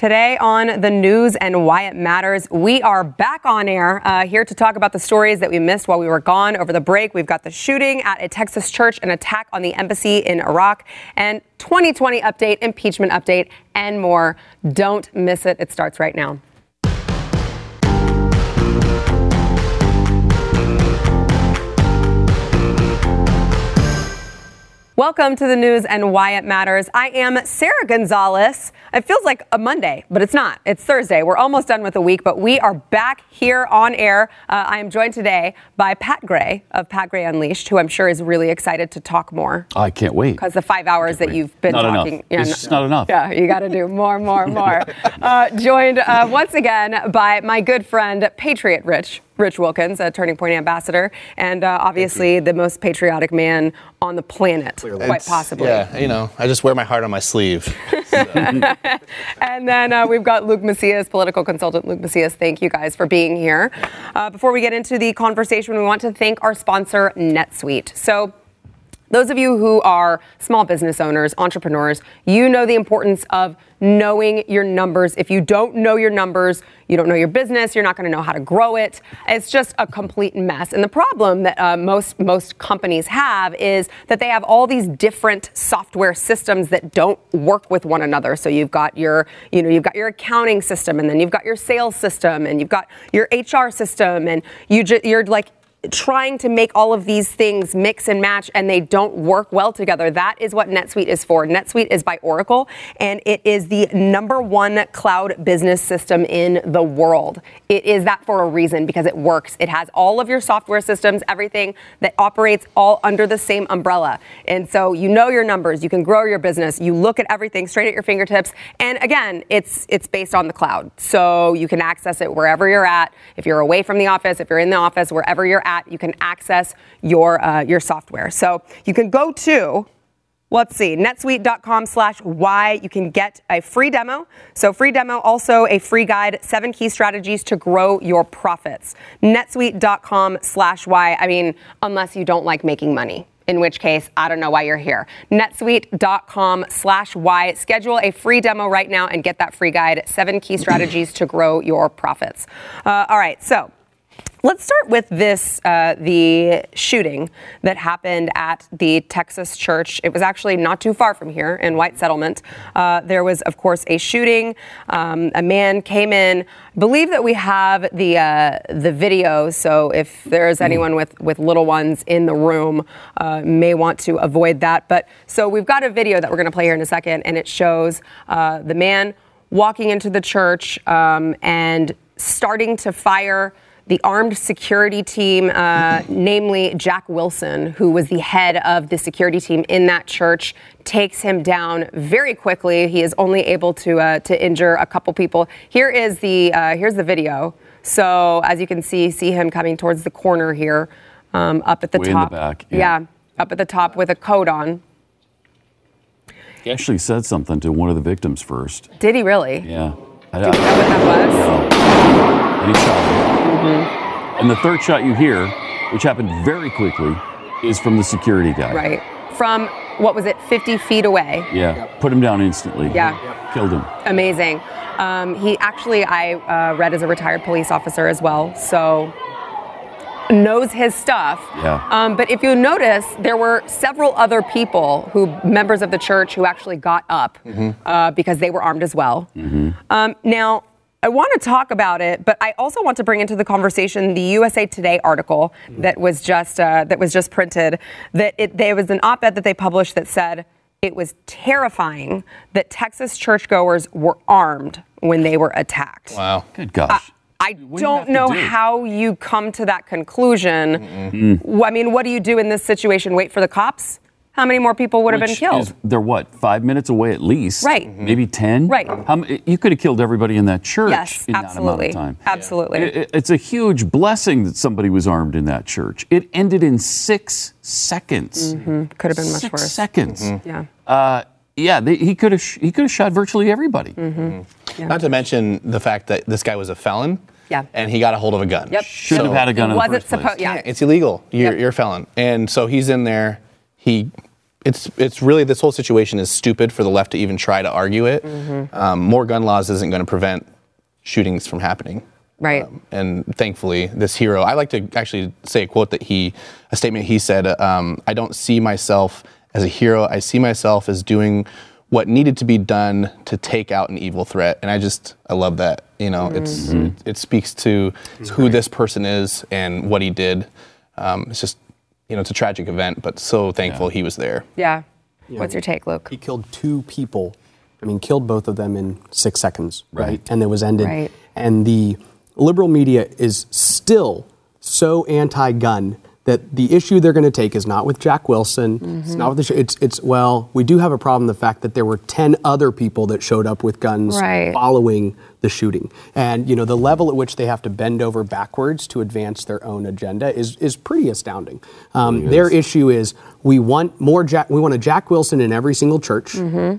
Today on the news and why it matters, we are back on air uh, here to talk about the stories that we missed while we were gone over the break. We've got the shooting at a Texas church, an attack on the embassy in Iraq, and 2020 update, impeachment update, and more. Don't miss it. It starts right now. Welcome to the news and why it matters. I am Sara Gonzales. It feels like a Monday, but it's not. It's Thursday. We're almost done with the week, but we are back here on air. Uh, I am joined today by Pat Gray of Pat Gray Unleashed, who I'm sure is really excited to talk more. I can't wait. Because the five hours that you've been not talking. Enough. Yeah, it's just not enough. Yeah, you got to do more, more, more. uh, joined uh, once again by my good friend, Patriot Rich. Rich Wilkins, a Turning Point ambassador, and uh, obviously the most patriotic man on the planet, Clearly. quite possibly. Yeah, you know, I just wear my heart on my sleeve. and then uh, we've got Luke Macias, political consultant Luke Macias. Thank you guys for being here. Uh, before we get into the conversation, we want to thank our sponsor, NetSuite. So those of you who are small business owners, entrepreneurs, you know the importance of knowing your numbers. If you don't know your numbers, you don't know your business, you're not going to know how to grow it. It's just a complete mess. And the problem that uh, most most companies have is that they have all these different software systems that don't work with one another. So you've got your, you know, you've got your accounting system, and then you've got your sales system, and you've got your HR system, and you ju- you're like trying to make all of these things mix and match and they don't work well together. That is what NetSuite is for. NetSuite is by Oracle and it is the number one cloud business system in the world. It is that for a reason because it works. It has all of your software systems, everything that operates all under the same umbrella. And so you know your numbers, you can grow your business, you look at everything straight at your fingertips. And again, it's it's based on the cloud. So you can access it wherever you're at. If you're away from the office, if you're in the office, wherever you're at you can access your, uh, your software. So you can go to Let's see, netsuite.com slash why. You can get a free demo. So, free demo, also a free guide, seven key strategies to grow your profits. netsuite.com slash why. I mean, unless you don't like making money. In which case, I don't know why you're here. netsuite.com slash why. Schedule a free demo right now and get that free guide, seven key strategies to grow your profits. Uh, all right, so Let's start with this uh, the shooting that happened at the Texas church. It was actually not too far from here in White Settlement. Uh, there was, of course, a shooting. Um, a man came in. I believe that we have the uh, the video. So if there's hmm. anyone with, with little ones in the room, uh, may want to avoid that. But so we've got a video that we're going to play here in a second, and it shows uh, the man walking into the church um, and starting to fire the armed security team, uh, namely Jack Wilson, who was the head of the security team in that church, takes him down very quickly. He is only able to uh, to injure a couple people. Here is the uh, here's the video. So as you can see, see him coming towards the corner here, um, up at the Way top. The back, yeah. yeah, up at the top with a coat on. He actually said something to one of the victims first. Did he really? Yeah. Do you know what that was? And he shot him. Mm-hmm. And the third shot you hear, which happened very quickly, is from the security guy. Right. From, what was it, 50 feet away? Yeah. Yep. Put him down instantly. Yeah. Yep. Killed him. Amazing. Um, he actually, I uh, read as a retired police officer as well. So knows his stuff. Yeah. Um, but if you notice, there were several other people who, members of the church, who actually got up mm-hmm. uh, because they were armed as well. Mm-hmm. Um, now, I want to talk about it, but I also want to bring into the conversation the USA Today article mm-hmm. that was just uh, that was just printed. That it, there was an op-ed that they published that said it was terrifying that Texas churchgoers were armed when they were attacked. Wow. Good gosh. I don't know do? how you come to that conclusion. Mm-hmm. I mean, what do you do in this situation? Wait for the cops? How many more people would have been killed? Is, they're what, five minutes away at least? Right. Mm-hmm. Maybe 10? Right. How, you could have killed everybody in that church yes, in absolutely. that amount of time. Absolutely. It, it's a huge blessing that somebody was armed in that church. It ended in six seconds. Mm-hmm. Could have been much six worse. seconds. Mm-hmm. Yeah. Uh, yeah, they, he could have he could have shot virtually everybody. Mm-hmm. Mm-hmm. Yeah. Not to mention the fact that this guy was a felon. Yeah. And he got a hold of a gun. Yep. Should so have had a gun. It wasn't supposed. Yeah. yeah. It's illegal. You're, yep. you're a felon, and so he's in there. He it's it's really this whole situation is stupid for the left to even try to argue it. Um, more gun laws isn't going to prevent shootings from happening. Right. And thankfully, this hero, I like to actually say a quote that he, a statement he said, um, I don't see myself as a hero. I see myself as doing what needed to be done to take out an evil threat. And I just, I love that. You know, it's it, it speaks to who this person is and what he did. Um, it's just, you know, it's a tragic event, but so thankful he was there. yeah. What's your take, Luke? He killed two people. I mean, killed both of them in six seconds, right? Right. And it was ended. Right. And the liberal media is still so anti-gun that the issue they're going to take is not with Jack Wilson. It's not with the. Sh- it's it's well, we do have a problem. The fact that there were ten other people that showed up with guns Right. following the shooting, and you know the level at which they have to bend over backwards to advance their own agenda is is pretty astounding. Um, their issue is we want more Jack. We want a Jack Wilson in every single church.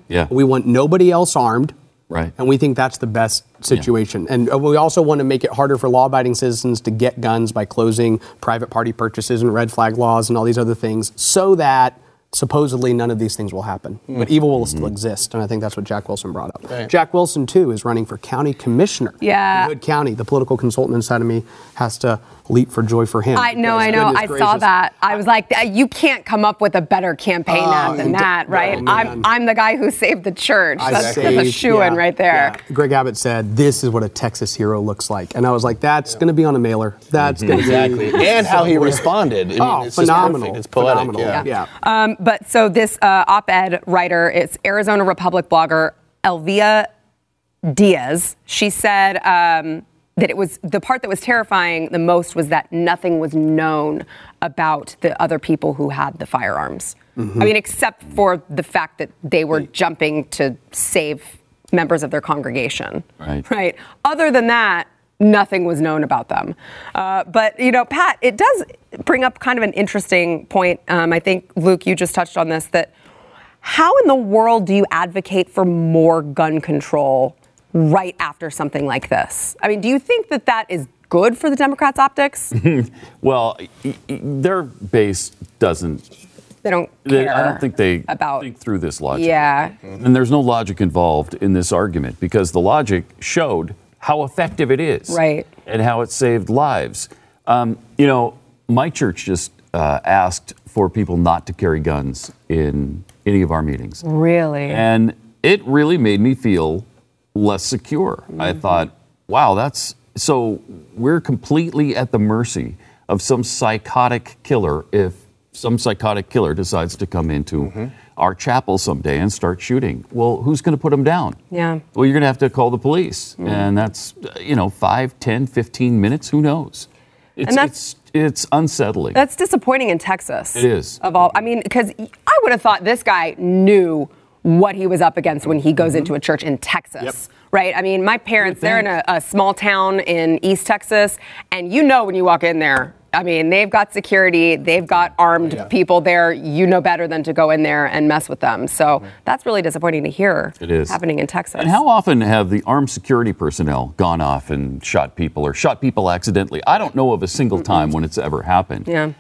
Yeah. We want nobody else armed. Right. And we think that's the best situation. And uh, we also want to make it harder for law abiding citizens to get guns by closing private party purchases and red flag laws and all these other things so that supposedly none of these things will happen. But evil will still exist. And I think that's what Jack Wilson brought up. Right. Jack Wilson, too, is running for county commissioner. Yeah. In Hood County. The political consultant inside of me has to leap for joy for him. I know, I know. goodness I saw that. I was like, you can't come up with a better campaign ad than that, oh, right? man. I'm, I'm the guy who saved the church. I That's, that's a saved- shoe in yeah, right there. yeah. Greg Abbott said, "This is what a Texas hero looks like," and I was like, "That's going to be on a mailer. That's going to Exactly. be and how he responded. I mean, Oh, it's phenomenal! perfect. It's poetic. phenomenal. Yeah. yeah. Um, but so this uh, op-ed writer, it's Arizona Republic blogger Elvia Diaz. She said um, that it was the part that was terrifying the most was that nothing was known about the other people who had the firearms. I mean, except for the fact that they were jumping to save members of their congregation. Right. Right. Other than that, nothing was known about them. Uh, but, you know, Pat, it does bring up kind of an interesting point. Um, I think, Luke, you just touched on this that how in the world do you advocate for more gun control right after something like this? I mean, do you think that that is good for the Democrats' optics? Well, their base doesn't. they don't They, I don't think they about. think through this logic. Yeah. And there's no logic involved in this argument because the logic showed how effective it is. Right. And how it saved lives. Um, you know, my church just uh, asked for people not to carry guns in any of our meetings. Really? And it really made me feel less secure. I mm-hmm. thought, wow, that's so we're completely at the mercy of some psychotic killer if some psychotic killer decides to come into mm-hmm. our chapel someday and start shooting. Well, who's going to put him down? Yeah. Well, you're going to have to call the police. Mm-hmm. And that's, you know, 5, 10, 15 minutes, who knows? It's, And that's- it's, it's unsettling. That's disappointing in Texas. It is. Of all, I mean, because I would have thought this guy knew what he was up against when he goes into a church in Texas. Right? I mean, my parents, they're in a, a small town in East Texas, and you know when you walk in there, I mean, they've got security, they've got armed people there. You know better than to go in there and mess with them. So that's really disappointing to hear It is. happening in Texas. And how often have the armed security personnel gone off and shot people or shot people accidentally? I don't know of a single time when it's ever happened. Yeah.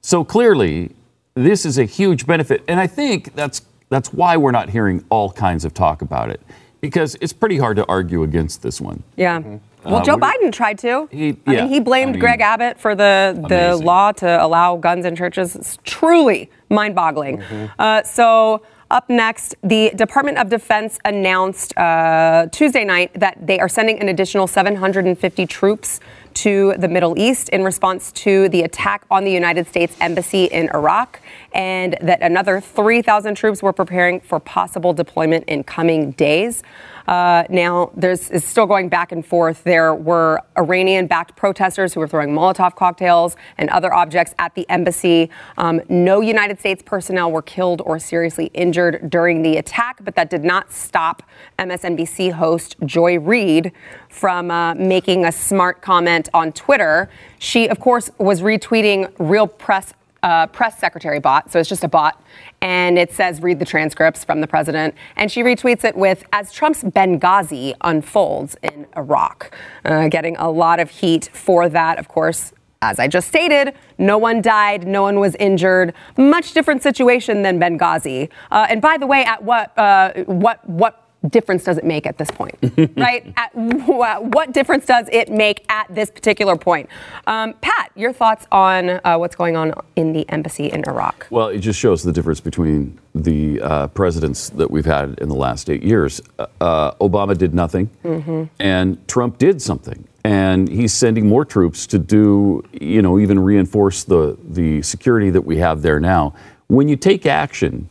So clearly, this is a huge benefit, and I think that's that's why we're not hearing all kinds of talk about it because it's pretty hard to argue against this one. Yeah. Well, Uh, Joe what do Biden tried to. He- I yeah, mean, he blamed I mean, Greg Abbott for the the amazing. law to allow guns in churches. It's truly mind-boggling. Mm-hmm. Uh, so. Up next, the Department of Defense announced uh, Tuesday night that they are sending an additional 750 troops to the Middle East in response to the attack on the United States Embassy in Iraq, and that another 3,000 troops were preparing for possible deployment in coming days. Uh, now, there's it's still going back and forth. There were Iranian-backed protesters who were throwing Molotov cocktails and other objects at the embassy. Um, no United States personnel were killed or seriously injured during the attack, but that did not stop MSNBC host Joy Reid from uh, making a smart comment on Twitter. She, of course, was retweeting real press uh, press secretary bot, so it's just a bot, and it says read the transcripts from the president, and she retweets it with as Trump's Benghazi unfolds in Iraq, uh, getting a lot of heat for that, of course. as I just stated, no one died, no one was injured. Much different situation than Benghazi. Uh, and by the way, at what uh, what what difference does it make at this point, right? At, what difference does it make at this particular point? Um, Pat, your thoughts on uh, what's going on in the embassy in Iraq? Well, it just shows the difference between the uh, presidents that we've had in the last eight years. Uh, uh Obama did nothing, mm-hmm. and Trump did something. And he's sending more troops to do, you know, even reinforce the, the security that we have there now. When you take action,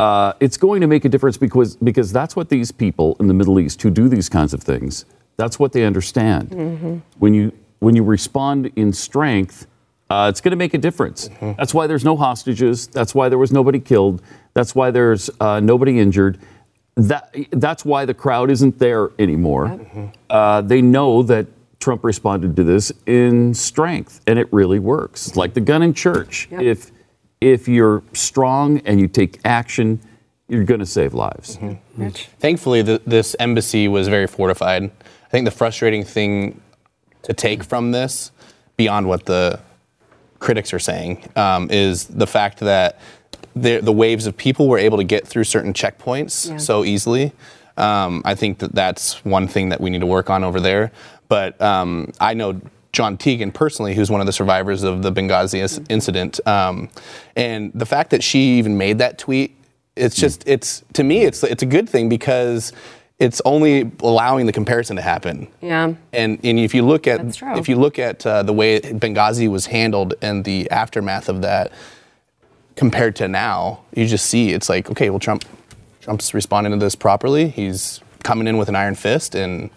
uh, it's going to make a difference because because that's what these people in the Middle East who do these kinds of things. That's what they understand. Mm-hmm. When you when you respond in strength, uh, it's going to make a difference. Mm-hmm. That's why there's no hostages. That's why there was nobody killed. That's why there's uh, nobody injured. That that's why the crowd isn't there anymore. Mm-hmm. Uh, they know that Trump responded to this in strength, and it really works. Like the gun in church. Yep. If if you're strong and you take action, you're going to save lives. Mm-hmm. Thankfully, the, this embassy was very fortified. I think the frustrating thing to take from this, beyond what the critics are saying, um, is the fact that the, the, waves of people were able to get through certain checkpoints yeah. so easily. Um, I think that that's one thing that we need to work on over there. But um, I know John Tiegen personally, who's one of the survivors of the Benghazi incident. Um, and the fact that she even made that tweet, it's just, it's to me, it's it's a good thing because it's only allowing the comparison to happen. Yeah. And and if you look at if you look at uh, the way Benghazi was handled and the aftermath of that compared to now, you just see it's like okay, well Trump Trump's responding to this properly. He's coming in with an iron fist and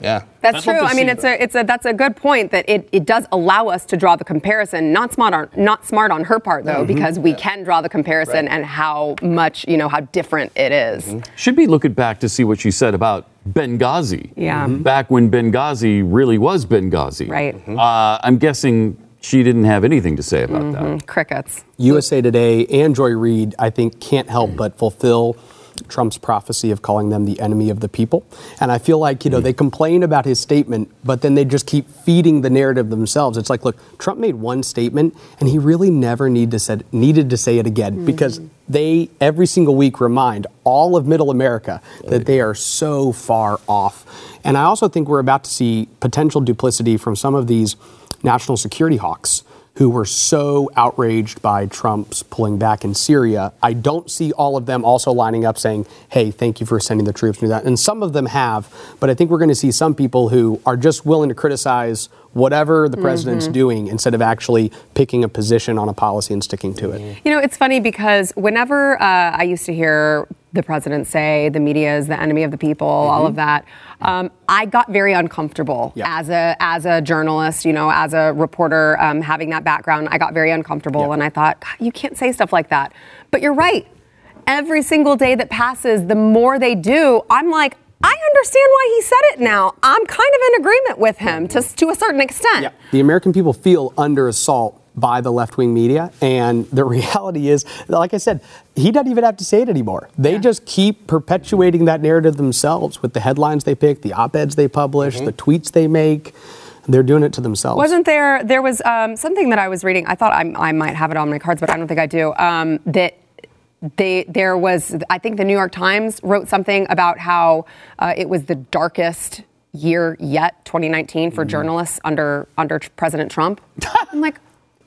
yeah. That's true. I mean, it's a, it's a, that's a good point that it, it does allow us to draw the comparison. Not smart on, not smart on her part though, mm-hmm. because we yeah. can draw the comparison right. and how much, you know, how different it is. Mm-hmm. Should be looking back to see what she said about Benghazi. Yeah. Mm-hmm. Back when Benghazi really was Benghazi. Right. Mm-hmm. Uh, I'm guessing she didn't have anything to say about that. Mm-hmm. Crickets. USA Today and Joy Reid, I think, can't help but fulfill Trump's prophecy of calling them the enemy of the people. And I feel like, you know, they complain about his statement, but then they just keep feeding the narrative themselves. It's like, look, Trump made one statement and he really never need to said, needed to say it again mm-hmm. because they every single week remind all of middle America that they are so far off. And I also think we're about to see potential duplicity from some of these national security hawks who were so outraged by Trump's pulling back in Syria. I don't see all of them also lining up saying, hey, thank you for sending the troops and that. And some of them have, but I think we're going to see some people who are just willing to criticize whatever the president's mm-hmm. doing instead of actually picking a position on a policy and sticking to it. You know, it's funny because whenever uh, I used to hear the president say the media is the enemy of the people, mm-hmm. all of that, um, I got very uncomfortable yeah. as a as a journalist, you know, as a reporter, um, having that background. I got very uncomfortable, yeah. and I thought, you can't say stuff like that. But you're right. Every single day that passes, the more they do, I'm like, I understand why he said it now. I'm kind of in agreement with him to, to a certain extent. Yeah. The American people feel under assault by the left wing media. And the reality is, like I said, he doesn't even have to say it anymore. They yeah. just keep perpetuating that narrative themselves with the headlines they pick, the op eds they publish, mm-hmm. the tweets they make. They're doing it to themselves. Wasn't there? There was um, something that I was reading. I thought I, I, might have it on my cards, but I don't think I do. Um, that they, there was, I think the New York Times wrote something about how uh, it was the darkest year yet, 2019, for mm. journalists under under President Trump. I'm like,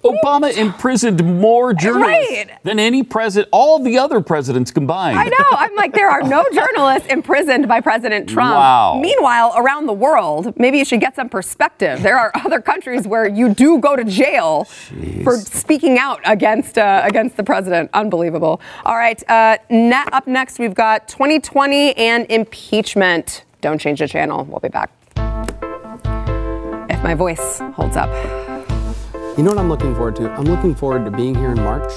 Obama imprisoned more journalists right. than any president, all the other presidents combined. I know. I'm like, there are no journalists imprisoned by President Trump. Wow. Meanwhile, around the world, maybe you should get some perspective. There are other countries where you do go to jail Jeez. for speaking out against uh, against the president. Unbelievable. All right. Uh, net, up next, we've got 2020 and impeachment. Don't change the channel. We'll be back. If my voice holds up. You know what I'm looking forward to? I'm looking forward to being here in March.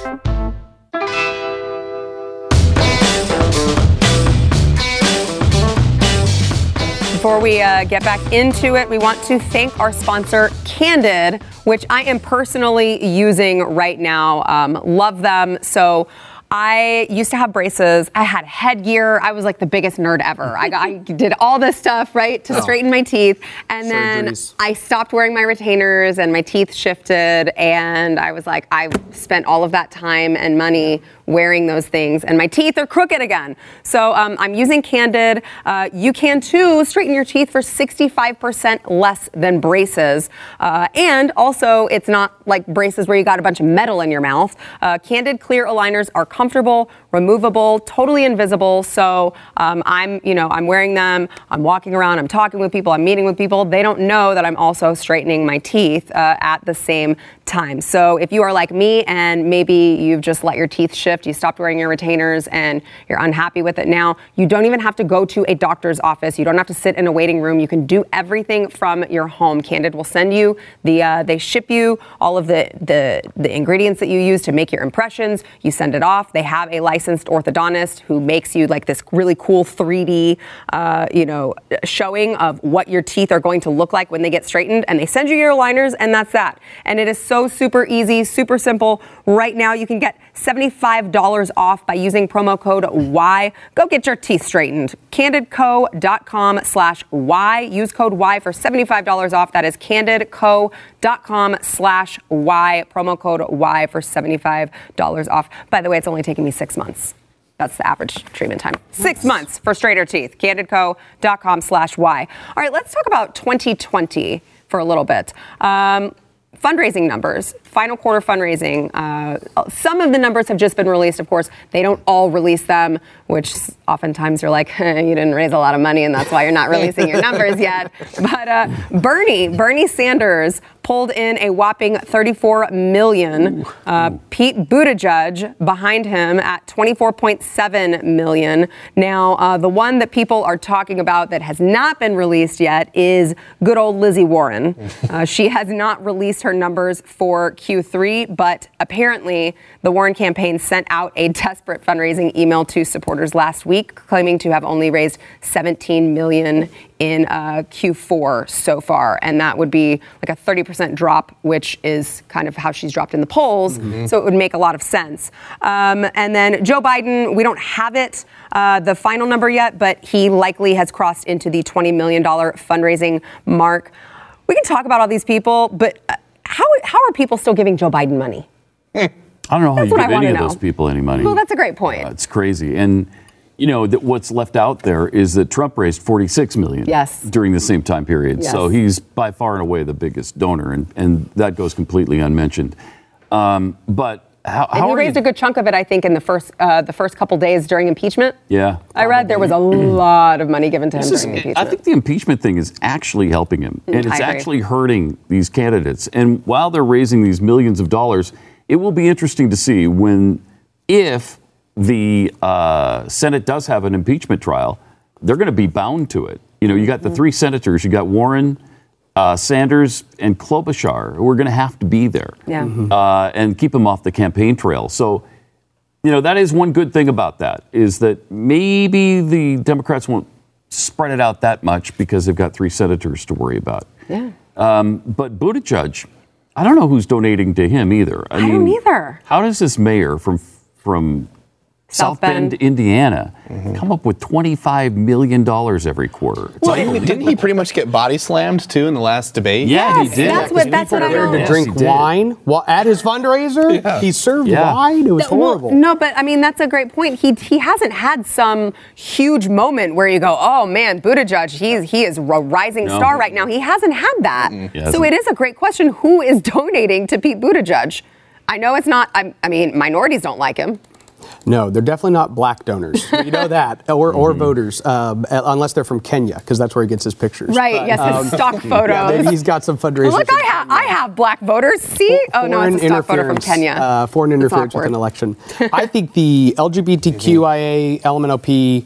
Before we uh, get back into it, we want to thank our sponsor, Candid, which I am personally using right now. Um, love them. So I used to have braces. I had headgear. I was like the biggest nerd ever. I, got, I did all this stuff, right, to oh. straighten my teeth. And then Surgeries. I stopped wearing my retainers and my teeth shifted. And I was like, I spent all of that time and money wearing those things, and my teeth are crooked again. So um, I'm using Candid. Uh, you can too straighten your teeth for 65% less than braces. Uh, and also, it's not like braces where you got a bunch of metal in your mouth. Uh, Candid clear aligners are comfortable, removable, totally invisible. So um, I'm, you know, I'm wearing them. I'm walking around. I'm talking with people. I'm meeting with people. They don't know that I'm also straightening my teeth uh, at the same time. So if you are like me and maybe you've just let your teeth shift, you stopped wearing your retainers and you're unhappy with it now, you don't even have to go to a doctor's office. You don't have to sit in a waiting room. You can do everything from your home. Candid will send you the, uh, they ship you all of the, the, the ingredients that you use to make your impressions. You send it off. They have a licensed orthodontist who makes you like this really cool 3D, uh, you know, showing of what your teeth are going to look like when they get straightened. And they send you your aligners, and that's that. And it is so super easy, super simple. Right now, you can get $75 off by using promo code Y. Go get your teeth straightened. CandidCo.com slash Y. Use code Y for $75 off. That is CandidCo.com slash Y. Promo code Y for $75 off. By the way, it's only taking me six months. That's the average treatment time. Six months for straighter teeth. CandidCo.com slash Y. All right, let's talk about 2020 for a little bit. Um, fundraising numbers, final quarter fundraising. Uh, some of the numbers have just been released, of course. They don't all release them, which oftentimes you're like, you didn't raise a lot of money and that's why you're not releasing your numbers yet. But uh, Bernie, Bernie Sanders pulled in a whopping 34 million. Uh, Pete Buttigieg behind him at 24.7 million. Now, uh, the one that people are talking about that has not been released yet is good old Lizzie Warren. Uh, she has not released her numbers for Q3, but apparently the Warren campaign sent out a desperate fundraising email to supporters last week, claiming to have only raised 17 million in uh, Q4 so far, and that would be like a 30% drop, which is kind of how she's dropped in the polls. So it would make a lot of sense. Um, and then Joe Biden, we don't have it, uh, the final number yet, but he likely has crossed into the $20 million fundraising mark. We can talk about all these people, but uh, how, how are people still giving Joe Biden money? I don't know how That's you what I give any wanna of those know. people any money. Well, that's a great point. Uh, it's crazy. And you know that what's left out there is that Trump raised 46 million Yes. during the same time period. So he's by far and away the biggest donor, and, and that goes completely unmentioned. Um, but how, And how he raised you? a good chunk of it, I think, in the first uh, the first couple days during impeachment. yeah. I read there was a lot of money given to him This is- during impeachment. I think the impeachment thing is actually helping him, and it's actually hurting these candidates. And while they're raising these millions of dollars, it will be interesting to see when, if the uh, Senate does have an impeachment trial, they're going to be bound to it. You know, you got the three senators, you got Warren, uh, Sanders, and Klobuchar, who are going to have to be there Yeah. uh, and keep them off the campaign trail. So, you know, that is one good thing about that is that maybe the Democrats won't spread it out that much because they've got three senators to worry about. Yeah. Um, but Buttigieg, I don't know who's donating to him either. I, I don't either. How does this mayor from from South, South Bend. Bend, Indiana, mm-hmm. come up with $25 million every quarter? It's Didn't, he- didn't he pretty much get body slammed too in the last debate? Yeah, Yes, he did. that's what- that's what I Prepared know. to Yes, drink he wine while at his fundraiser. He served Yeah. wine. It was Well, horrible. no, but I mean that's a great point. He he hasn't had some huge moment where you go, oh man, Buttigieg, he's he is a rising No. star right now. He hasn't had that. Mm-hmm. He So hasn't. it is a great question. Who is donating to Pete Buttigieg? I know it's not. I, I mean, minorities don't like him. No, they're definitely not black donors. you know that, or, or Mm-hmm. voters, um, unless they're from Kenya, because that's where he gets his pictures. Right? But, yes, um, his stock yeah, photos. maybe he's got some fundraisers. Look, I in have I have black voters. See? Oh no, it's a stock photo from Kenya. Uh, foreign interference with an election. I think the LGBTQIA, LMNOP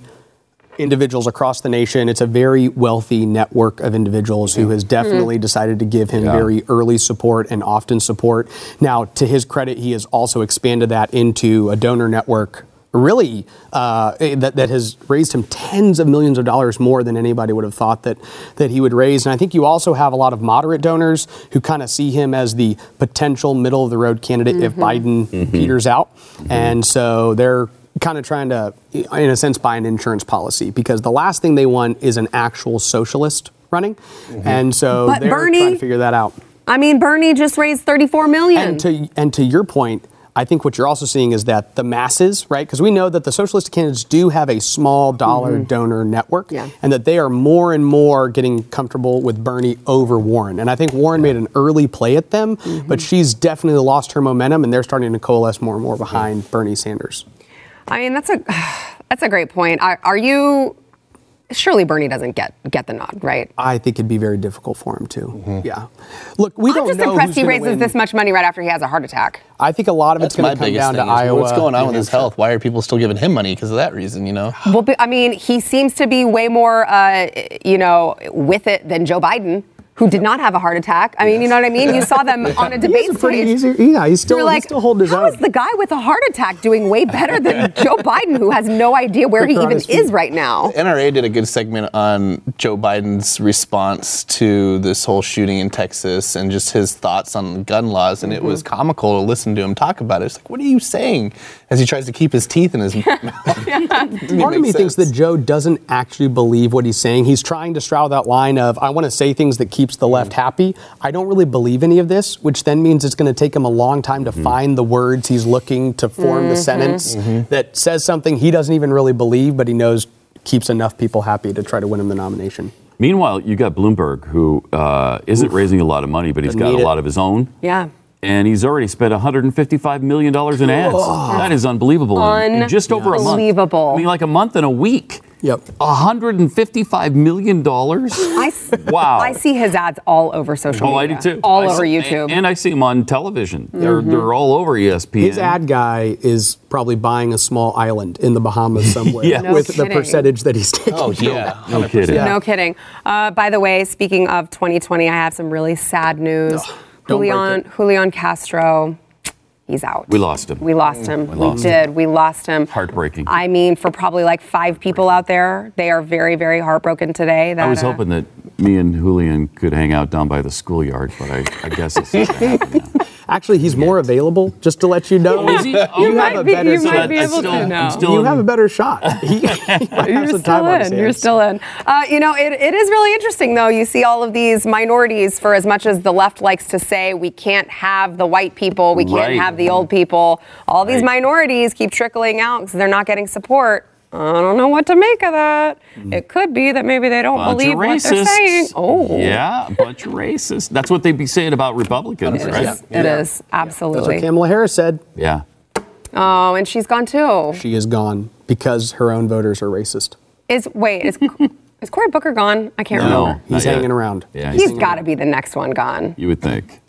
individuals across the nation, it's a very wealthy network of individuals who has mm-hmm. definitely decided to give him Yeah. very early support and often support. Now, to his credit, he has also expanded that into a donor network really uh, eh, that, that has raised him tens of millions of dollars more than anybody would have thought that that he would raise. And I think you also have a lot of moderate donors who kind of see him as the potential middle of the road candidate if mm-hmm. Biden mm-hmm. peters out, and so they're kind of trying to, in a sense, buy an insurance policy because the last thing they want is an actual socialist running, mm-hmm. and so But they're Bernie- trying to figure that out. I mean, Bernie just raised 34 million. And to and to your point, I think what you're also seeing is that the masses, right? Because we know that the socialist candidates do have a small dollar mm-hmm. donor network, Yeah. and that they are more and more getting comfortable with Bernie over Warren. And I think Warren made an early play at them, but mm-hmm. she's definitely lost her momentum, and they're starting to coalesce more and more behind Bernie Sanders. I mean, that's a that's a great point. Are, are you? Surely Bernie doesn't get get the nod, right? I think it'd be very difficult for him to. Yeah. Look, we I'm don't just know impressed who's he raises win. this much money right after he has a heart attack. I think a lot of it's That's my going to come biggest down thing. to Iowa. What's going on with his health? Why are people still giving him money because of that reason? You know. Well, I mean, he seems to be way more, uh, you know, with it than Joe Biden, who did not have a heart attack. I mean, you know what I mean? You saw them on a debate He's a pretty stage. easy. Yeah, he's still, You're he's like, still holding his how own. is the guy with a heart attack doing way better than Joe Biden, who has no idea where he even is right now? NRA did a good segment on Joe Biden's response to this whole shooting in Texas and just his thoughts on gun laws, and it mm-hmm. was comical to listen to him talk about it. It's like, what are you saying? As he tries to keep his teeth in his mouth. Part of me thinks that Joe doesn't actually believe what he's saying. He's trying to straddle that line of I want to say things that keeps the left mm. happy. I don't really believe any of this, which then means it's going to take him a long time to mm-hmm. find the words he's looking to form the mm-hmm. sentence mm-hmm. that says something he doesn't even really believe, but he knows keeps enough people happy to try to win him the nomination. Meanwhile, you got Bloomberg, who uh, not raising a lot of money, but he's Doesn't got a need it. lot of his own. Yeah. And he's already spent 155 million dollars in ads. That is unbelievable. In- in just over a month. Unbelievable. I mean, like a month and a week. Yep. 155 million dollars. I, s- Wow. I see his ads all over social Oh, I media. do too. All I over see- YouTube. And I see him on television. They're, they're all over ESPN. His ad guy is probably buying a small island in the Bahamas somewhere Yeah. No with kidding. the percentage that he's taking. Oh yeah, No kidding. Yeah. No kidding. Uh, by the way, speaking of 2020, I have some really sad news. don't Julian. Julian Castro, he's out. We lost him. We lost him. We, lost him. did. We lost him. Heartbreaking. I mean, for probably like five people out there, they are very, very heartbroken today. That, I was uh, hoping that me and Julian could hang out down by the schoolyard, but I, I guess it's not gonna now. Actually, he's more available. Just to let you know, Is he? you Oh, have a be- better. you might be able still- I'm now. still you in- have a better shot. He, he You're still time on his in. You're still in. Uh, you know, it, it is really interesting, though. You see all of these minorities, for as much as the left likes to say, we can't have the white people, we can't Right. have the old people. All these minorities keep trickling out because they're not getting support. I don't know what to make of that. Mm. It could be that maybe they don't Bunch believe of what they're saying. Oh, Yeah, a bunch of racists. That's what they'd be saying about Republicans, It right? is. It is. That's Absolutely. what Kamala Harris said. Yeah. oh, and she's gone too. She is gone because her own voters are racist. Is wait, is is Cory Booker gone? I can't No. remember. He's Not yet. hanging around. Yeah, He's got to be the next one gone. You would think.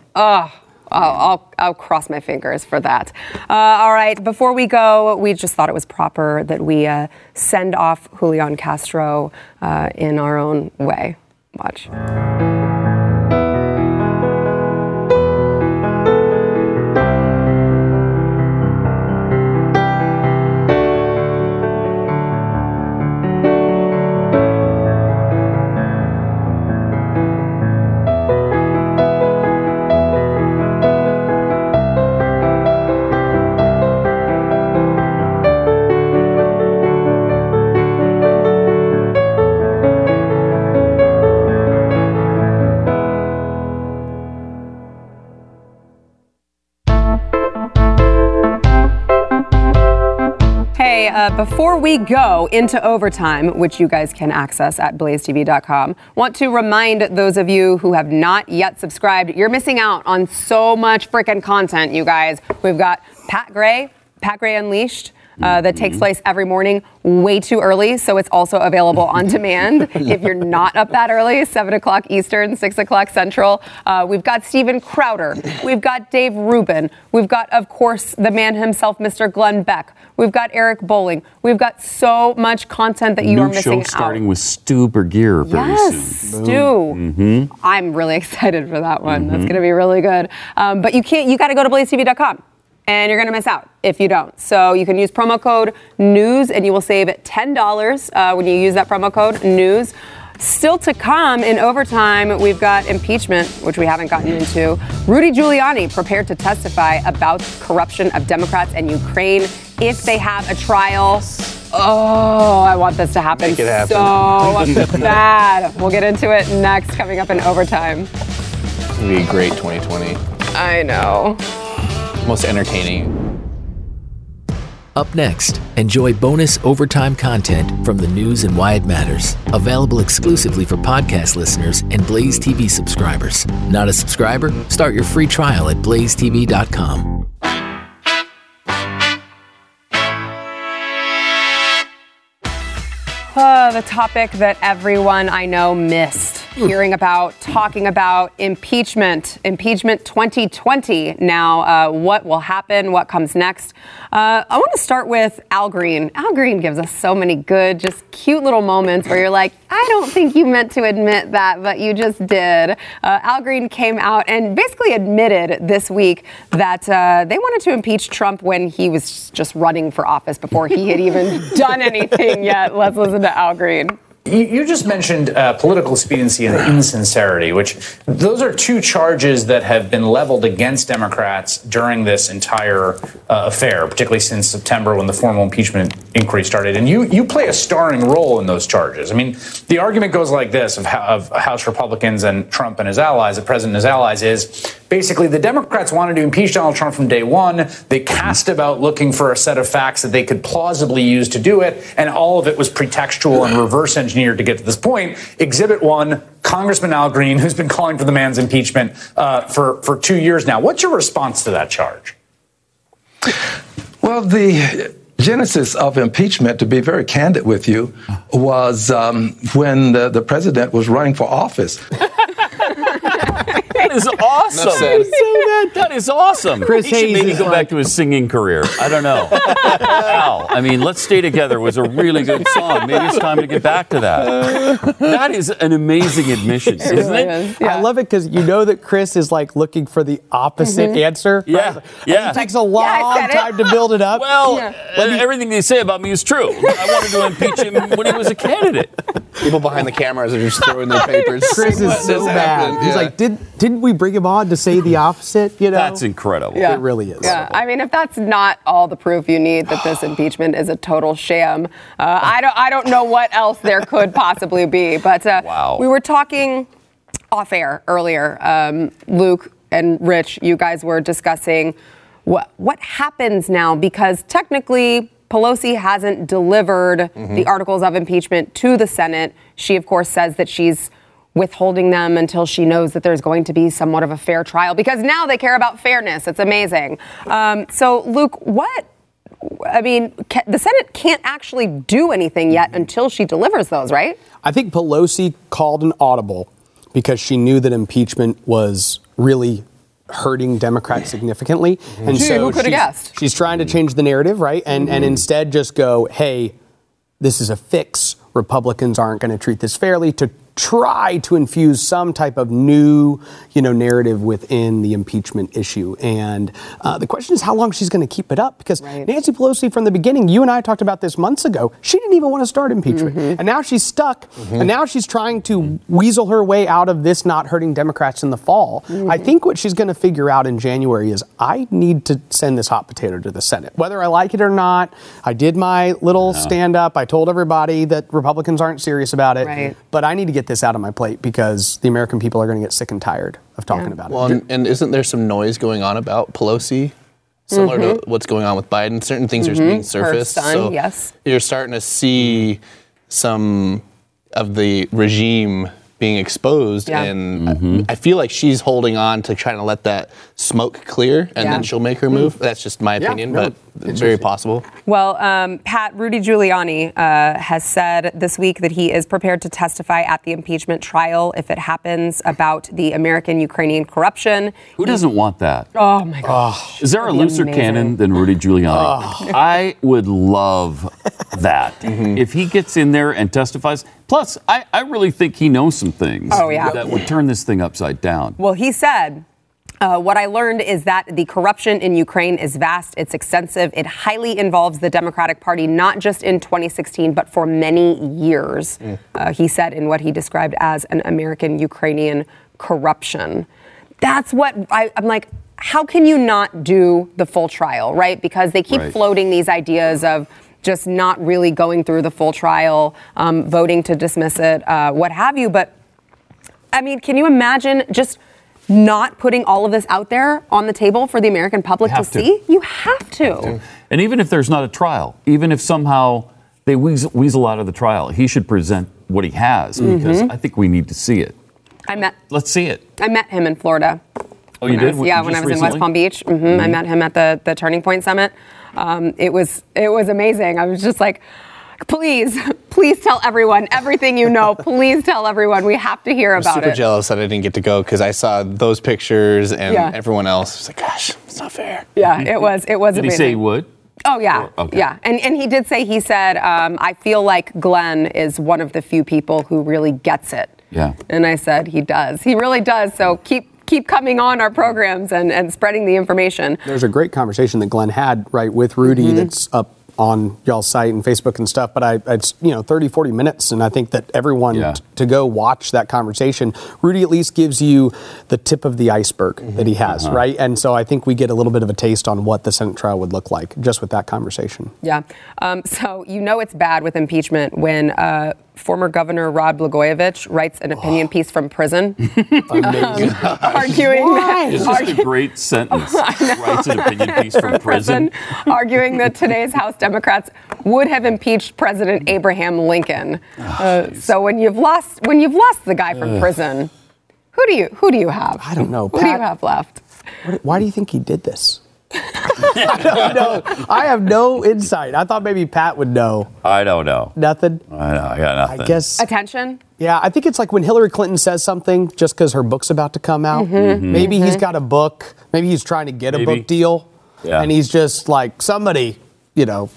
I'll, I'll, I'll cross my fingers for that. Uh, all right, before we go, we just thought it was proper that we uh, send off Julian Castro uh, in our own way. Watch. Before we go into overtime, which you guys can access at blazetv.com, want to remind those of you who have not yet subscribed, you're missing out on so much freaking content, you guys. We've got Pat Gray, Pat Gray Unleashed. Uh, that takes place every morning way too early, so it's also available on demand if you're not up that early, 7 o'clock Eastern, 6 o'clock Central. Uh, we've got Steven Crowder. We've got Dave Rubin. We've got, of course, the man himself, Mr. Glenn Beck. We've got Eric Bolling. We've got so much content that you New are missing show starting out. with Stu Burguiere very Yes, soon. Stu. I'm really excited for that one. That's going to be really good. Um, but you can't. You got to go to blazetv.com. and you're going to miss out if you don't. So you can use promo code NEWS and you will save $10 uh, when you use that promo code NEWS. Still to come in overtime, we've got impeachment, which we haven't gotten into. Rudy Giuliani prepared to testify about corruption of Democrats and Ukraine if they have a trial. Oh, I want this to happen, Make it happen. so bad. We'll get into it next, coming up in overtime. It's gonna be a great 2020. I know. Most entertaining. Up next, enjoy bonus overtime content from the news and why it matters. Available exclusively for podcast listeners and Blaze TV subscribers. Not a subscriber? Start your free trial at blazetv.com. Uh, the topic that everyone I know missed hearing about, talking about impeachment, impeachment 2020. Now, uh, what will happen? What comes next? Uh, I want to start with Al Green. Al Green gives us so many good, just cute little moments where you're like, I don't think you meant to admit that, but you just did. Uh, Al Green came out and basically admitted this week that uh, they wanted to impeach Trump when he was just running for office before he had even done anything yet. Let's listen to Al Green. You, just mentioned uh, political expediency and insincerity, which those are two charges that have been leveled against Democrats during this entire uh, affair, particularly since September when the formal impeachment inquiry started. And you you play a starring role in those charges. I mean, the argument goes like this of, of House Republicans and Trump and his allies, the president and his allies, is basically the Democrats wanted to impeach Donald Trump from day one. They cast about looking for a set of facts that they could plausibly use to do it, and all of it was pretextual and reverse engineered to get to this point. Exhibit one. Congressman Al Green, who's been calling for the man's impeachment uh, for, for two years now. What's your response to that charge? Well, the genesis of impeachment, to be very candid with you, was um, when the, the president was running for office. That is awesome. said. That is awesome. Chris he should Hayes maybe is go back to his singing career. I don't know. Al, I mean, Let's Stay Together was a really good song. Maybe it's time to get back to that. That is an amazing admission, isn't really it? is. Yeah. I love it because you know that Chris is like looking for the opposite answer. Yeah, right? yeah. It takes a long I said it. time to build it up. Well, Yeah. uh, everything they say about me is true. I wanted to impeach him when he was a candidate. People behind the cameras are just throwing their papers. Chris is so bad. happened? He's like, did didn't we bring him on to say the opposite? You know, That's incredible. Yeah. It really is. Yeah, I mean, if that's not all the proof you need that this impeachment is a total sham, uh, I don't, I don't know what else there could possibly be. But uh, Wow. we were talking off air earlier, um, Luke and Rich. You guys were discussing what what happens now because technically. Pelosi hasn't delivered the articles of impeachment to the Senate. She, of course, says that she's withholding them until she knows that there's going to be somewhat of a fair trial because now they care about fairness. It's amazing. Um, so, Luke, what? I mean, ca- the Senate can't actually do anything yet until she delivers those, right? I think Pelosi called an audible because she knew that impeachment was really hurting Democrats significantly. And Gee, who coulda she's- guessed? She's trying to change the narrative, right? And and instead just go, hey, this is a fix. Republicans aren't going to treat this fairly to try to infuse some type of new, you know, narrative within the impeachment issue. And uh, the question is how long she's going to keep it up because Right. Nancy Pelosi from the beginning, you and I talked about this months ago. She didn't even want to start impeachment. Mm-hmm. And now she's stuck. Mm-hmm. And now she's trying to weasel her way out of this not hurting Democrats in the fall. Mm-hmm. I think what she's going to figure out in January is I need to send this hot potato to the Senate. Whether I like it or not, I did my little stand up. I told everybody that Republicans aren't serious about it. Right. But I need to get this out of my plate because the American people are going to get sick and tired of talking about Well, it. and, and isn't there some noise going on about Pelosi? Similar to mm-hmm. what's going on with Biden, certain things are being mm-hmm. surfaced. son, so yes. you're starting to see some of the regime being exposed, Yeah. and mm-hmm. I feel like she's holding on to trying to let that smoke clear, and Yeah. then she'll make her move. That's just my opinion, no, but it's very possible. Well, um, Pat, Rudy Giuliani uh, has said this week that he is prepared to testify at the impeachment trial if it happens about the American Ukrainian corruption. Who doesn't want that? Oh my gosh. Is there a looser amazing. cannon than Rudy Giuliani? I would love that. If he gets in there and testifies. Plus, I, I really think he knows some things Oh, yeah. that would turn this thing upside down. Well, he said Uh, what I learned is that the corruption in Ukraine is vast, it's extensive, it highly involves the Democratic Party, not just in 2016, but for many years, uh, he said in what he described as an American Ukrainian corruption. That's what I, I'm like. How can you not do the full trial, right? Because they keep Right. floating these ideas of just not really going through the full trial, um, voting to dismiss it, uh, what have you. But I mean, can you imagine just not putting all of this out there on the table for the American public to to. see? You have to. And even if there's not a trial, even if somehow they weasel, weasel out of the trial, he should present what he has because Mm-hmm. I think we need to see it. I met Let's see it. I met him in Florida. Oh, you did? was- yeah, when I was in West? Palm Beach, hmm I met him at the the Turning Point Summit. Um, it was it was amazing. I was just like, please, please tell everyone everything you know. Please tell everyone. We have to hear about it. I'm about super it. jealous that I didn't get to go because I saw those pictures and Yeah. everyone else was like, gosh, it's not fair. Yeah, it was it was Did he amazing. say he would? Oh yeah, Or- okay. yeah, and and he did say he said um, I feel like Glenn is one of the few people who really gets it. Yeah. and I said he does. He really does. So keep keep coming on our programs and and spreading the information. There's a great conversation that Glenn had right with Rudy Mm-hmm. that's up on y'all's site and Facebook and stuff. But I, it's you know 30, 40 minutes, and I think that everyone Yeah. t- to go watch that conversation. Rudy at least gives you the tip of the iceberg that he has, Uh-huh. right? And so I think we get a little bit of a taste on what the Senate trial would look like just with that conversation. Yeah. Um, so you know it's bad with impeachment when uh, former Governor Rod Blagojevich writes an opinion piece from prison, Amazing. arguing that. It's just a great sentence. Writes an opinion piece from prison. arguing that today's House Democrats would have impeached President Abraham Lincoln. Uh, so when you've lost when you've lost the guy from prison, who do you who do you have? I don't know. Who do you have left? What- Why do you think he did this? I don't know. I have no insight. I thought maybe Pat would know. I don't know. Nothing. I know. I got nothing. I guess. Attention. Yeah, I think it's like when Hillary Clinton says something just because her book's about to come out. Mm-hmm. Maybe he's got a book. Maybe he's trying to get a book deal. Yeah. And he's just like, somebody, you know,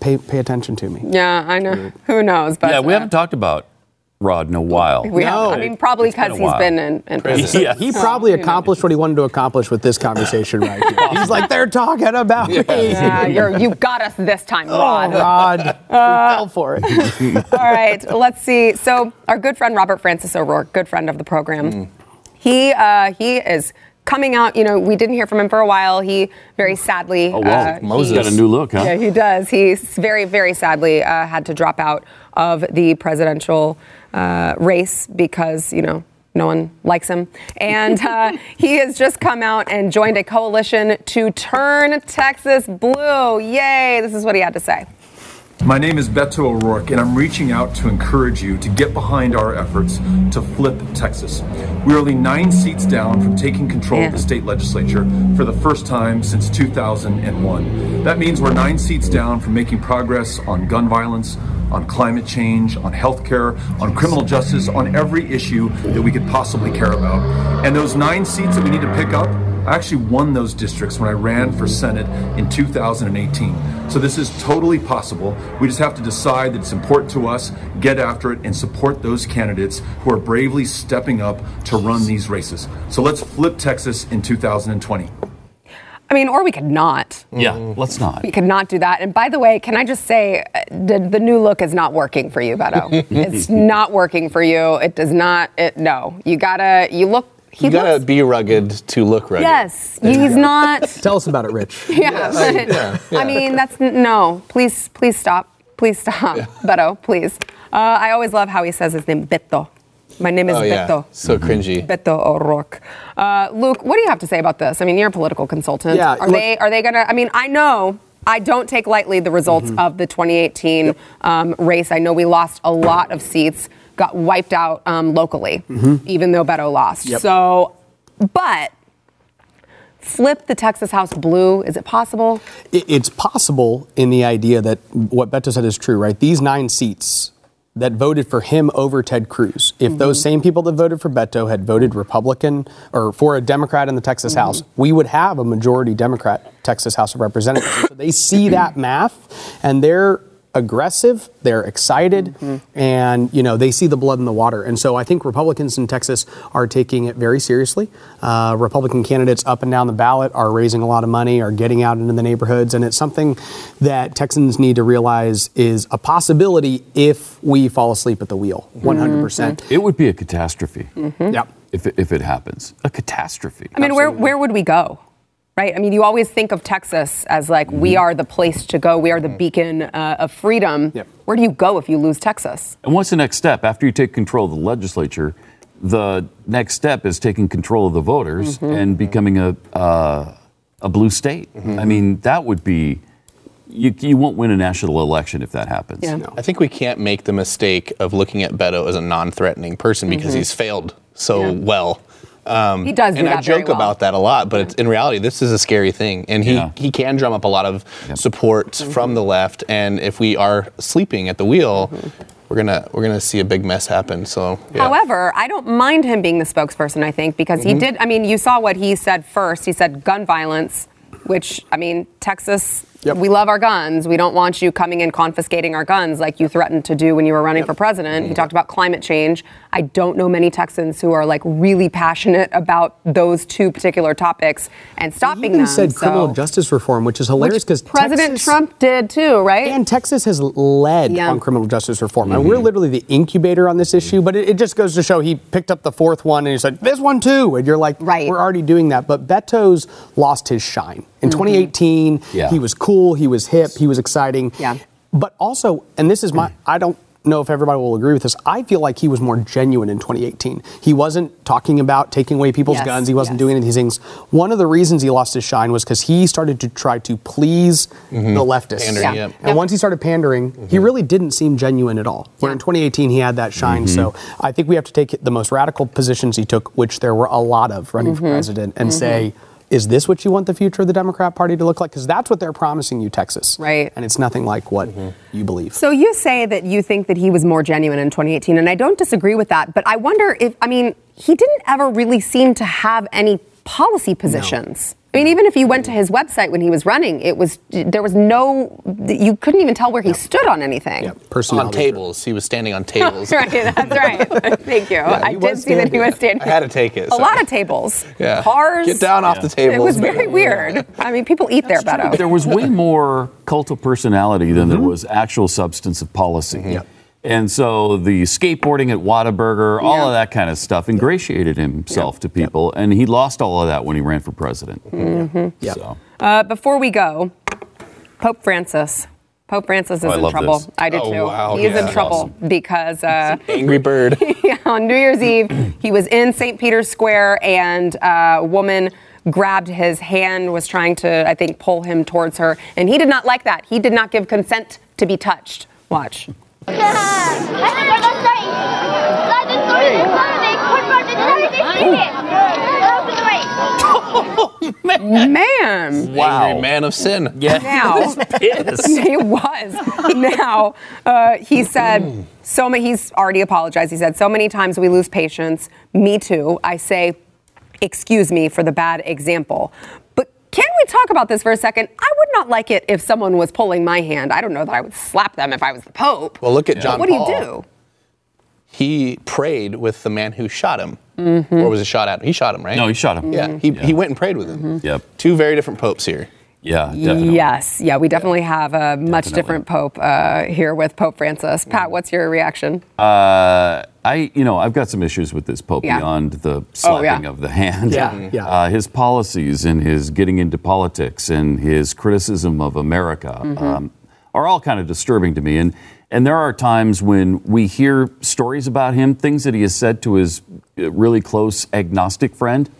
pay, pay attention to me. Yeah, I know. Who knows? But Yeah, we uh, haven't talked about Rod in a while. We No. I mean, probably It's been a because he's while. been in, in prison. Yeah. He probably accomplished what he wanted to accomplish with this conversation right here. He's like, they're talking about me. Yeah, you're, you got us this time, Oh, Rod. Rod. we fell for it. All right, let's see. So our good friend Robert Francis O'Rourke, good friend of the program, he uh, he is coming out. You know, we didn't hear from him for a while. He very sadly, Oh, wow. uh, Moses he- got a new look, huh? Yeah, he does. He's very very sadly uh, had to drop out of the presidential uh, race because you know. No one likes him. And uh, he has just come out and joined a coalition to turn Texas blue. Yay! This is what he had to say. My name is Beto O'Rourke, and I'm reaching out to encourage you to get behind our efforts to flip Texas. We're only nine seats down from taking control Yeah. of the state legislature for the first time since 2001. That means we're nine seats down from making progress on gun violence, on climate change, on health care, on criminal justice, on every issue that we could possibly care about. And those nine seats that we need to pick up I actually won those districts when I ran for Senate in 2018. So this is totally possible. We just have to decide that it's important to us, get after it, and support those candidates who are bravely stepping up to run these races. So let's flip Texas in 2020. I mean, or we could not. Yeah, let's not. We could not do that. And by the way, can I just say, uh, the, the new look is not working for you, Beto. it's not working for you. It does not. It no. You gotta. You look. He You gotta looks. be rugged to look rugged. yes, he's not. Tell us about it, Rich. Yeah, but- I mean, that's no. Please, please stop. Please stop, Beto. Please. Uh, I always love how he says his name, Beto. My name is Oh yeah, Beto. so cringy. Beto O'Rourke. Uh, Luke, what do you have to say about this? I mean, you're a political consultant. Yeah, Are look- they are they gonna? I mean, I know. I don't take lightly the results Mm-hmm. of the 2018 um, race. I know we lost a lot of seats, got wiped out um, locally, even though Beto lost. Mm-hmm. Yep. So, but flip the Texas House blue. Is it possible? it's possible in the idea that what Beto said is true, right? These nine seats that voted for him over Ted Cruz, if those same people that voted for Beto had voted Republican or for a Democrat in the Texas House, we would have a majority Democrat Texas House of Representatives. so they see that math and they're aggressive, they're excited, and you know they see the blood in the water. And so I think Republicans in Texas are taking it very seriously. Uh, Republican candidates up and down the ballot are raising a lot of money, are getting out into the neighborhoods, and it's something that Texans need to realize is a possibility if we fall asleep at the wheel. 100 percent. It would be a catastrophe Yep. if, it, if it happens. A catastrophe. I mean, where, where would we go? Right? I mean, you always think of Texas as like, we mm-hmm. are the place to go. We are the mm-hmm. beacon uh, of freedom. Yep. Where do you go if you lose Texas? And what's the next step? After you take control of the legislature, the next step is taking control of the voters mm-hmm. and becoming a, uh, a blue state. I mean, that would be, you, you won't win a national election if that happens. Yeah. I think we can't make the mistake of looking at Beto as a non-threatening person because he's failed so well. Um, He does do and I that very joke well. about that a lot, but it's, in reality, this is a scary thing, and he, Yeah. he can drum up a lot of Yep. support Mm-hmm. from the left. And if we are sleeping at the wheel, we're gonna we're gonna see a big mess happen. So, yeah. However, I don't mind him being the spokesperson, I think, because he did. I mean, you saw what he said first. He said gun violence, which, I mean, Texas, Yep. we love our guns. We don't want you coming and confiscating our guns like you threatened to do when you were running for president. He talked about climate change. I don't know many Texans who are like really passionate about those two particular topics and stopping He even them. said criminal justice reform, which is hilarious because President Trump did too, right? And Texas has led Yeah. on criminal justice reform. And we're mm-hmm. literally the incubator on this mm-hmm. issue, but it, it just goes to show he picked up the fourth one and he said, this one too. And you're like, Right. we're already doing that. But Beto's lost his shine. In mm-hmm. 2018, Yeah. he was cool, he was hip, he was exciting. Yeah. But also, and this is my, I don't know if everybody will agree with this. I feel like he was more genuine in 2018. He wasn't talking about taking away people's Yes, guns. He wasn't yes. doing any of these things. One of the reasons he lost his shine was because he started to try to please mm-hmm. the leftists. Yeah. yep. And once he started pandering, he mm-hmm. really didn't seem genuine at all. Where in 2018 he had that shine. So mm-hmm. I think we have to take the most radical positions he took, which there were a lot of running Mm-hmm. for president, and say, is this what you want the future of the Democrat Party to look like? Because that's what they're promising you, Texas. Right. And it's nothing like what mm-hmm. you believe. So you say that you think that he was more genuine in 2018, and I don't disagree with that. But I wonder if, I mean, he didn't ever really seem to have any policy positions. I mean, even if you went to his website when he was running, it was there was no, you couldn't even tell where he stood on anything. Yeah, on personality. tables, he was standing on tables. right, that's right. Thank you. I did was see that he was standing. I had to take it. A lot of tables. Yeah. Cars. Get down off the table. It was very weird. I mean, people eat there, Beto. There was way more cult of personality than there mm-hmm. was actual substance of policy. Mm-hmm. Yep. And so the skateboarding at Whataburger, all Yeah. of that kind of stuff ingratiated himself to people, and he lost all of that when he ran for president. Yep. So. Uh, before we go, Pope Francis. Pope Francis is Oh, I in love trouble. this. I do Oh, too. wow. He is in Yeah. trouble because uh, Angry bird. on New Year's Eve, he was in St. Peter's Square and a woman grabbed his hand, was trying to, I think, pull him towards her. And he did not like that. He did not give consent to be touched. Watch. Man. Angry man of sin. Yeah. Now, he was. Now, uh, he said, so many, he's already apologized. He said, so many times we lose patience. Me too. I say, excuse me for the bad example. But can we talk about this for a second? I would not like it if someone was pulling my hand. I don't know that I would slap them if I was the Pope. Well, look at But John what do you do? He prayed with the man who shot him. Mm-hmm. Or was it shot at? Him? He shot him, right? No, he shot him. Yeah, he, he went and prayed with him. Yep. Two very different popes here. Yeah, definitely. Yes. Yeah, we definitely have a much Definitely. different Pope uh, here with Pope Francis. Pat, what's your reaction? Uh, I, you know, I've got some issues with this Pope Yeah. beyond the Oh, slapping yeah. of the hand. Yeah, yeah. Uh, his policies and his getting into politics and his criticism of America Mm-hmm. um, are all kind of disturbing to me. And and there are times when we hear stories about him, things that he has said to his uh, really close agnostic friend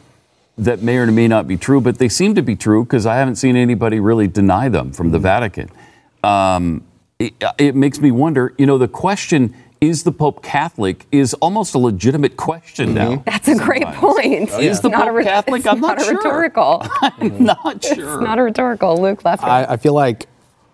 that may or may not be true, but they seem to be true because I haven't seen anybody really deny them from Mm-hmm. the Vatican. Um, it, it makes me wonder, you know, the question, is the Pope Catholic, is almost a legitimate question now. That's a great sometimes. point. Is the It's not Pope a re- Catholic? It's I'm not a sure. rhetorical. I'm not sure. It's not a rhetorical. Luke Leffler. I, I feel like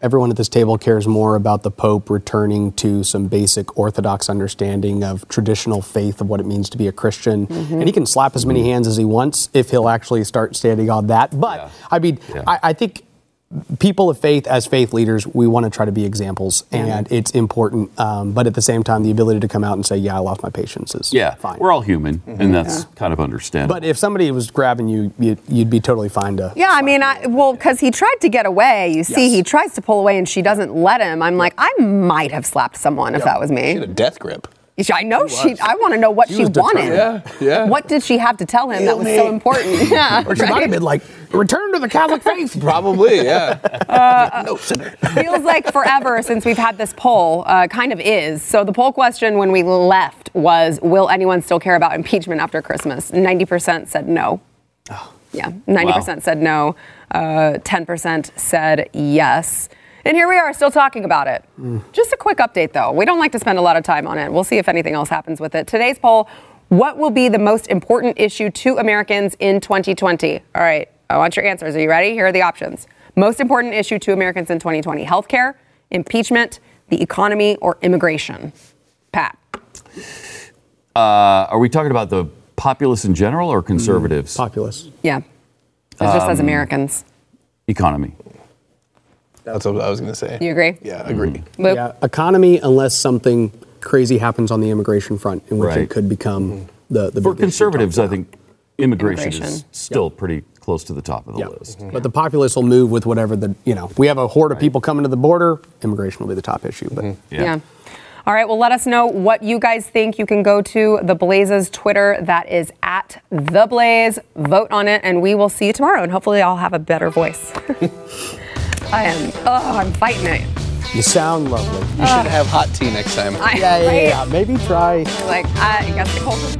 everyone at this table cares more about the Pope returning to some basic Orthodox understanding of traditional faith of what it means to be a Christian. Mm-hmm. And he can slap as many hands as he wants if he'll actually start standing on that. But Yeah. I mean, Yeah. I, I think people of faith, as faith leaders, we want to try to be examples, and it's important. Um, but at the same time, the ability to come out and say, "Yeah, I lost my patience," is Yeah, fine. we're all human, and that's kind of understandable. but if somebody was grabbing you, you'd, you'd be totally fine to. Yeah, I mean, I, well, because he tried to get away. You see, Yes. he tries to pull away and she doesn't let him. I'm like, I might have slapped someone if that was me She had a death grip. She- I know she. I want to know what she, was wanted. Yeah, yeah. What did she have to tell him that was so important? Yeah, Or she might have been like, "Return to the Catholic faith." Probably, yeah. no sinner. feels like forever since we've had this poll. Uh, kind of is. So the poll question when we left was, "Will anyone still care about impeachment after Christmas?" Ninety percent said no. Oh. Yeah, ninety percent said no. Uh, Ten percent said yes. And here we are, still talking about it. Just a quick update, though. We don't like to spend a lot of time on it. We'll see if anything else happens with it. Today's poll: What will be the most important issue to Americans in 2020? All right, I want your answers. Are you ready? Here are the options. Most important issue to Americans in 2020: healthcare, impeachment, the economy, or immigration. Pat. uh, are we talking about the populace in general or conservatives? Populace. Yeah. It's just as Americans. Economy. That's what I was going to say. You agree? Yeah, agree. Mm-hmm. Luke? Yeah, economy, unless something crazy happens on the immigration front, in which Right. it could become mm-hmm. the the For big issue conservatives, I think immigration, is Immigration. still pretty close to the top of the Yeah. list. But the populace will move with whatever the you know. We have a horde of people coming to the border. Immigration will be the top issue. But mm-hmm. Yeah. All right. Well, let us know what you guys think. You can go to the Blaze's Twitter. That is at the Blaze. Vote on it, and we will see you tomorrow. And hopefully, I'll have a better voice. I am. Oh, I'm fighting it. you sound lovely. You should have hot tea next time. I, Yeah, yeah, yeah. Maybe try. Like I guess the cold.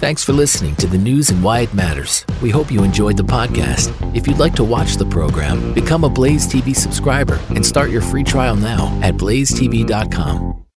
Thanks for listening to the news and why it matters. We hope you enjoyed the podcast. If you'd like to watch the program, become a Blaze TV subscriber and start your free trial now at blazetv.com.